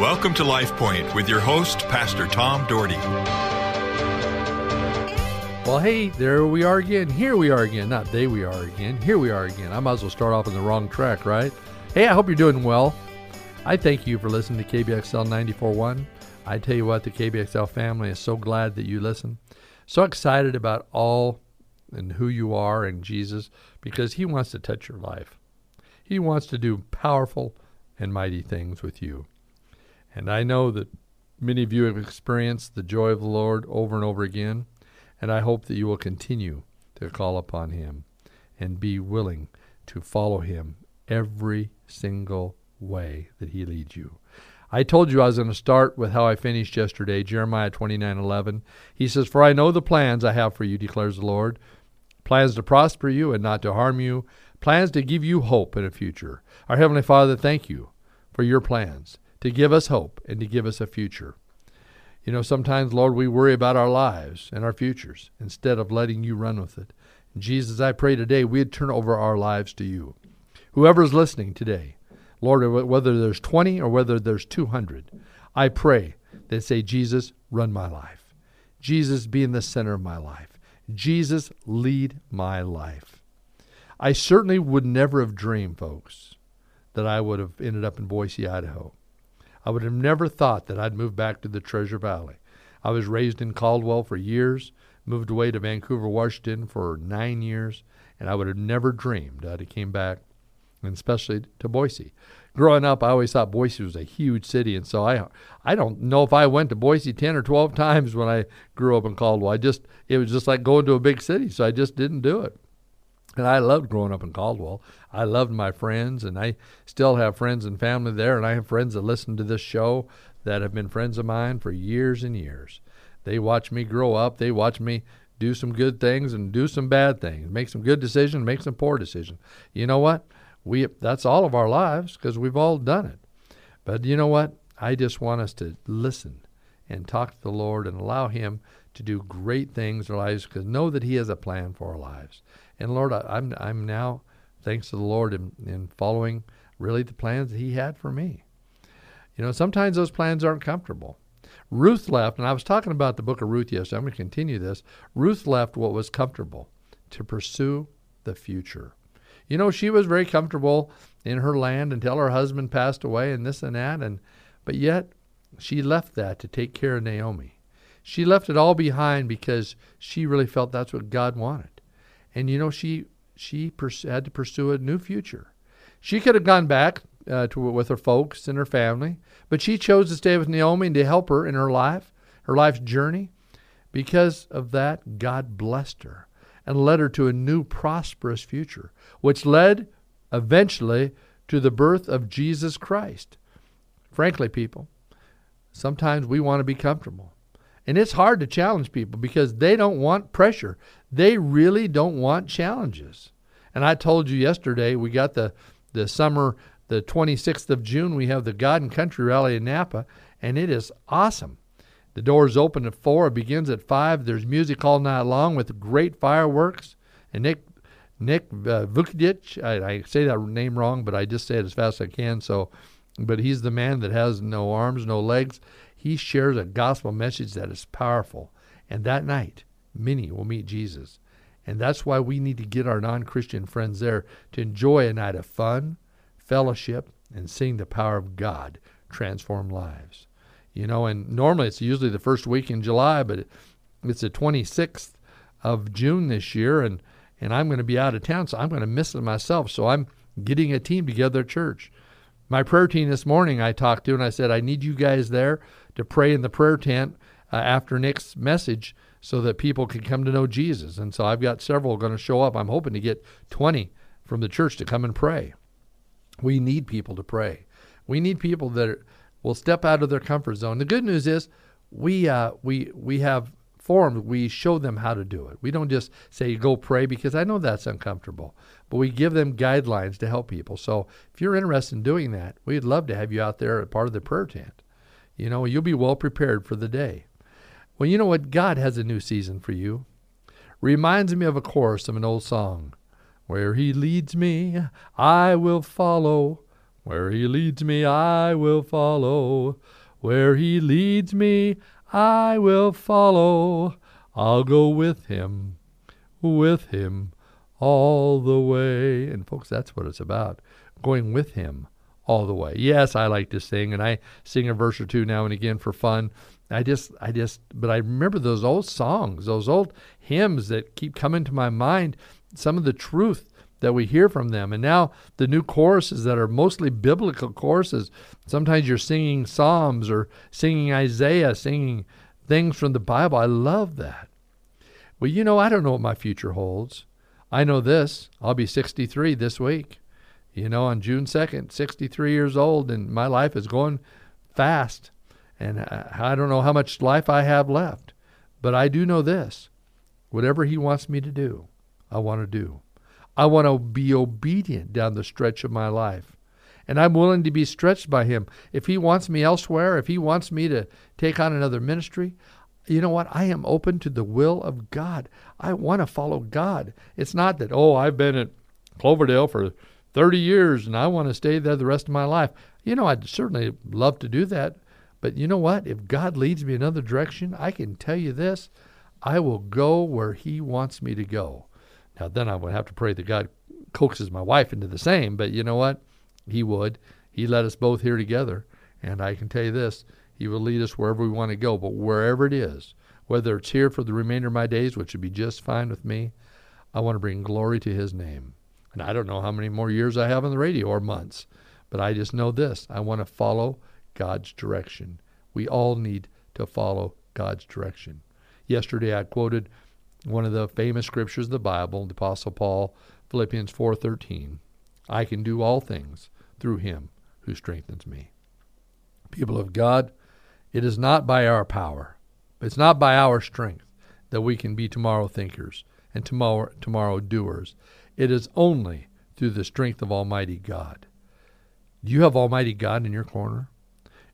Welcome to Life Point with your host, Pastor Tom Dougherty. Well, hey, there we are again. Here we are again. Not they we are again. Here we are again. I might as well start off on the wrong track, right? Hey, I hope you're doing well. I thank you for listening to KBXL 94.1. I tell you what, the KBXL family is so glad that you listen. So excited about all and who you are in Jesus because He wants to touch your life. He wants to do powerful and mighty things with you. And I know that many of you have experienced the joy of the Lord over and over again, and I hope that you will continue to call upon Him and be willing to follow Him every single way that He leads you. I told you I was going to start with how I finished yesterday, Jeremiah 29:11. He says, "For I know the plans I have for you," declares the Lord, plans to prosper you and not to harm you, plans to give you hope in a future. Our heavenly Father, thank you for your plans to give us hope and to give us a future. You know, sometimes, Lord, we worry about our lives and our futures instead of letting you run with it. Jesus, I pray today we'd turn over our lives to you. Whoever is listening today, Lord, whether there's 20 or whether there's 200, I pray they say, Jesus, run my life. Jesus, be in the center of my life. Jesus, lead my life. I certainly would never have dreamed, folks, that I would have ended up in Boise, Idaho. I would have never thought that I'd move back to the Treasure Valley. I was raised in Caldwell for years, moved away to Vancouver, Washington for nine years, and I would have never dreamed that I'd have came back and especially to Boise. Growing up, I always thought Boise was a huge city, and so I I don't know if I went to Boise ten or twelve times when I grew up in Caldwell. I just it was just like going to a big city, so I just didn't do it. And I loved growing up in Caldwell. I loved my friends, and I still have friends and family there, and I have friends that listen to this show that have been friends of mine for years and years. They watch me grow up. They watch me do some good things and do some bad things, make some good decisions, make some poor decisions. You know what? we that's all of our lives because we've all done it. But you know what? I just want us to listen and talk to the Lord and allow Him to do great things in our lives because know that He has a plan for our lives. And Lord, I, am I'm, I'm now, thanks to the Lord, in, in following really the plans that He had for me. You know, sometimes those plans aren't comfortable. Ruth left, and I was talking about the book of Ruth yesterday. I'm going to continue this. Ruth left what was comfortable to pursue the future. You know, she was very comfortable in her land until her husband passed away and this and that and but yet she left that to take care of Naomi. She left it all behind because she really felt that's what God wanted. And you know, she she pers- had to pursue a new future. She could have gone back uh, to with her folks and her family, but she chose to stay with Naomi and to help her in her life, her life's journey. Because of that, God blessed her and led her to a new prosperous future, which led eventually to the birth of Jesus Christ. Frankly, people, sometimes we want to be comfortable. And it's hard to challenge people because they don't want pressure. They really don't want challenges. And I told you yesterday, we got the, the summer, the 26th of June, we have the God and Country Rally in Nampa, and it is awesome. The doors open at 4. It begins at 5. There's music all night long with great fireworks. And Nick Nick uh, Vukic, I, I, say that name wrong, but I just say it as fast as I can. So, but he's the man that has no arms, no legs. He shares a gospel message that is powerful. And that night, many will meet Jesus. And that's why we need to get our non Christian friends there to enjoy a night of fun, fellowship, and seeing the power of God transform lives you know, and normally it's usually the first week in July, but it's the 26th of June this year, and and I'm going to be out of town, so I'm going to miss it myself. So I'm getting a team together at church. My prayer team this morning I talked to, and I said, I need you guys there to pray in the prayer tent uh, after Nick's message so that people can come to know Jesus. And so I've got several going to show up. I'm hoping to get 20 from the church to come and pray. We need people to pray. We need people that are, will step out of their comfort zone. The good news is we uh, we we have formed. We show them how to do it. We don't just say go pray because I know that's uncomfortable, but we give them guidelines to help people. So if you're interested in doing that, we'd love to have you out there as part of the prayer tent. You know, you'll be well prepared for the day. Well, you know what? God has a new season for you. Reminds me of a chorus of an old song. Where he leads me, I will follow. Where he leads me, I will follow. Where he leads me, I will follow. I'll go with him, with him all the way. And folks, that's what it's about going with him all the way. Yes, I like to sing, and I sing a verse or two now and again for fun. I just, I just, but I remember those old songs, those old hymns that keep coming to my mind, some of the truth that we hear from them. And now the new choruses that are mostly biblical choruses. Sometimes you're singing Psalms or singing Isaiah, singing things from the Bible. I love that. Well, you know, I don't know what my future holds. I know this I'll be 63 this week. You know, on June 2nd, 63 years old, and my life is going fast. And uh, I don't know how much life I have left. But I do know this whatever He wants me to do, I want to do. I want to be obedient down the stretch of my life. And I'm willing to be stretched by Him. If He wants me elsewhere, if He wants me to take on another ministry, you know what? I am open to the will of God. I want to follow God. It's not that, oh, I've been at Cloverdale for 30 years and I want to stay there the rest of my life. You know, I'd certainly love to do that. But you know what? If God leads me another direction, I can tell you this I will go where He wants me to go. Now, then I would have to pray that God coaxes my wife into the same, but you know what? He would. He led us both here together. And I can tell you this He will lead us wherever we want to go. But wherever it is, whether it's here for the remainder of my days, which would be just fine with me, I want to bring glory to His name. And I don't know how many more years I have on the radio or months, but I just know this I want to follow God's direction. We all need to follow God's direction. Yesterday I quoted one of the famous scriptures of the Bible, the Apostle Paul, Philippians 4:13. I can do all things through him who strengthens me. People of God, it is not by our power, it's not by our strength that we can be tomorrow thinkers and tomorrow tomorrow doers. It is only through the strength of Almighty God. Do you have Almighty God in your corner?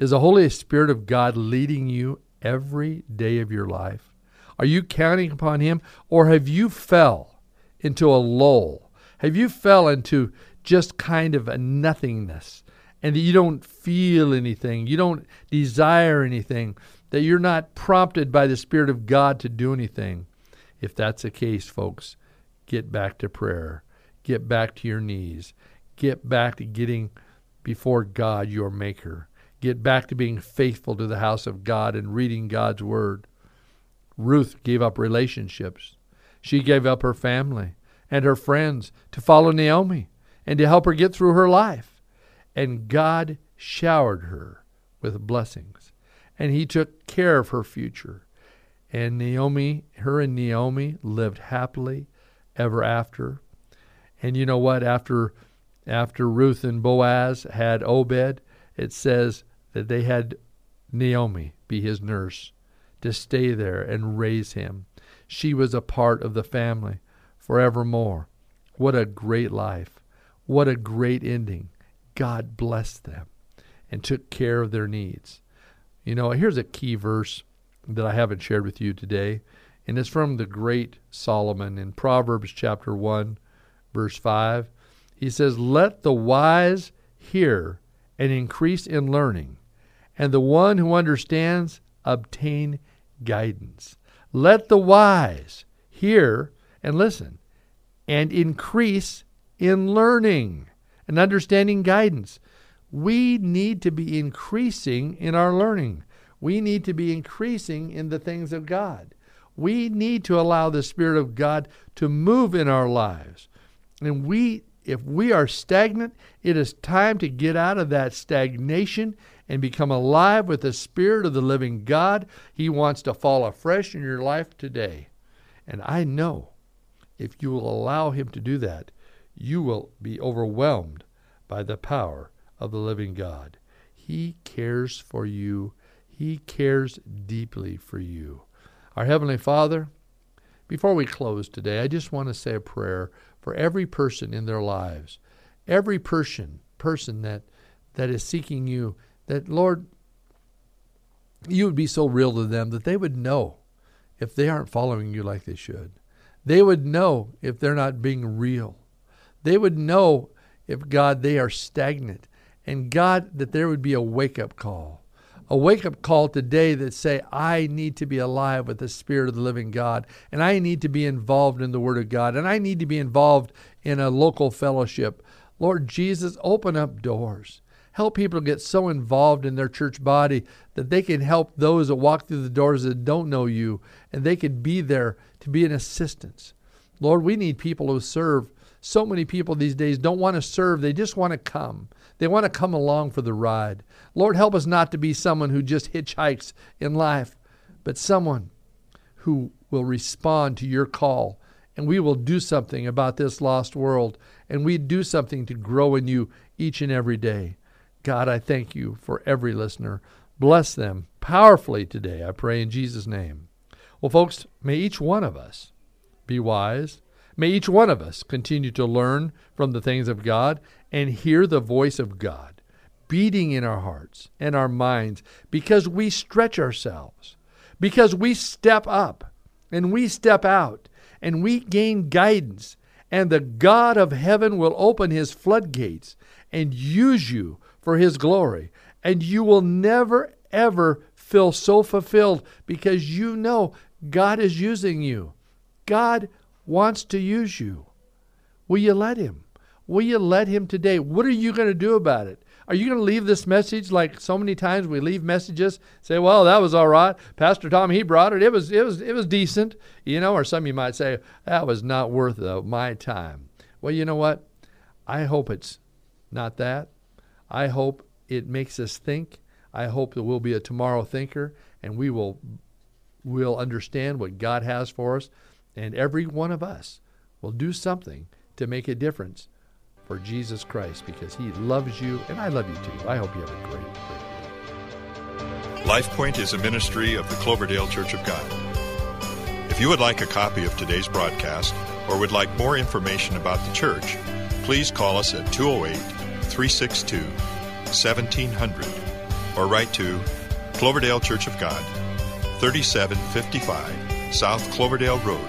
Is the Holy Spirit of God leading you every day of your life? Are you counting upon Him, or have you fell into a lull? Have you fell into just kind of a nothingness, and that you don't feel anything, you don't desire anything, that you're not prompted by the Spirit of God to do anything? If that's the case, folks, get back to prayer. Get back to your knees. Get back to getting before God, your Maker. Get back to being faithful to the house of God and reading God's Word. Ruth gave up relationships. She gave up her family and her friends to follow Naomi and to help her get through her life. And God showered her with blessings. And He took care of her future. And Naomi, her and Naomi lived happily ever after. And you know what? After after Ruth and Boaz had Obed, it says that they had Naomi be his nurse to stay there and raise him. She was a part of the family forevermore. What a great life. What a great ending. God blessed them and took care of their needs. You know, here's a key verse that I haven't shared with you today, and it's from the great Solomon in Proverbs chapter 1, verse 5. He says, Let the wise hear and increase in learning, and the one who understands obtain guidance. Let the wise hear and listen and increase in learning and understanding guidance. We need to be increasing in our learning. We need to be increasing in the things of God. We need to allow the Spirit of God to move in our lives. And we, if we are stagnant, it is time to get out of that stagnation and become alive with the Spirit of the living God. He wants to fall afresh in your life today. And I know if you will allow Him to do that, you will be overwhelmed by the power of the living God. He cares for you he cares deeply for you. Our Heavenly Father, before we close today, I just want to say a prayer for every person in their lives, every person, person that that is seeking you, that Lord, you would be so real to them that they would know if they aren't following you like they should. They would know if they're not being real. They would know if God they are stagnant And God, that there would be a wake up call. A wake up call today that say, I need to be alive with the Spirit of the living God, and I need to be involved in the Word of God, and I need to be involved in a local fellowship. Lord Jesus, open up doors. Help people get so involved in their church body that they can help those that walk through the doors that don't know you, and they can be there to be an assistance. Lord, we need people who serve. So many people these days don't want to serve, they just want to come. They want to come along for the ride. Lord, help us not to be someone who just hitchhikes in life, but someone who will respond to your call and we will do something about this lost world and we do something to grow in you each and every day. God, I thank you for every listener. Bless them powerfully today, I pray in Jesus' name. Well, folks, may each one of us be wise. May each one of us continue to learn from the things of God and hear the voice of God beating in our hearts and our minds because we stretch ourselves, because we step up and we step out and we gain guidance. And the God of heaven will open his floodgates and use you for his glory. And you will never, ever feel so fulfilled because you know God is using you. God wants to use you. Will you let him? Will you let him today? What are you going to do about it? Are you going to leave this message like so many times we leave messages? Say, well, that was all right. Pastor Tom, he brought it. It was, it was, it was decent, you know. Or some you might say that was not worth my time. Well, you know what? I hope it's not that. I hope it makes us think. I hope that we'll be a tomorrow thinker and we will will understand what God has for us and every one of us will do something to make a difference for Jesus Christ because he loves you and I love you too. I hope you have a great, great day. LifePoint is a ministry of the Cloverdale Church of God. If you would like a copy of today's broadcast or would like more information about the church, please call us at 208 362 1700 or write to Cloverdale Church of God, 3755 South Cloverdale Road,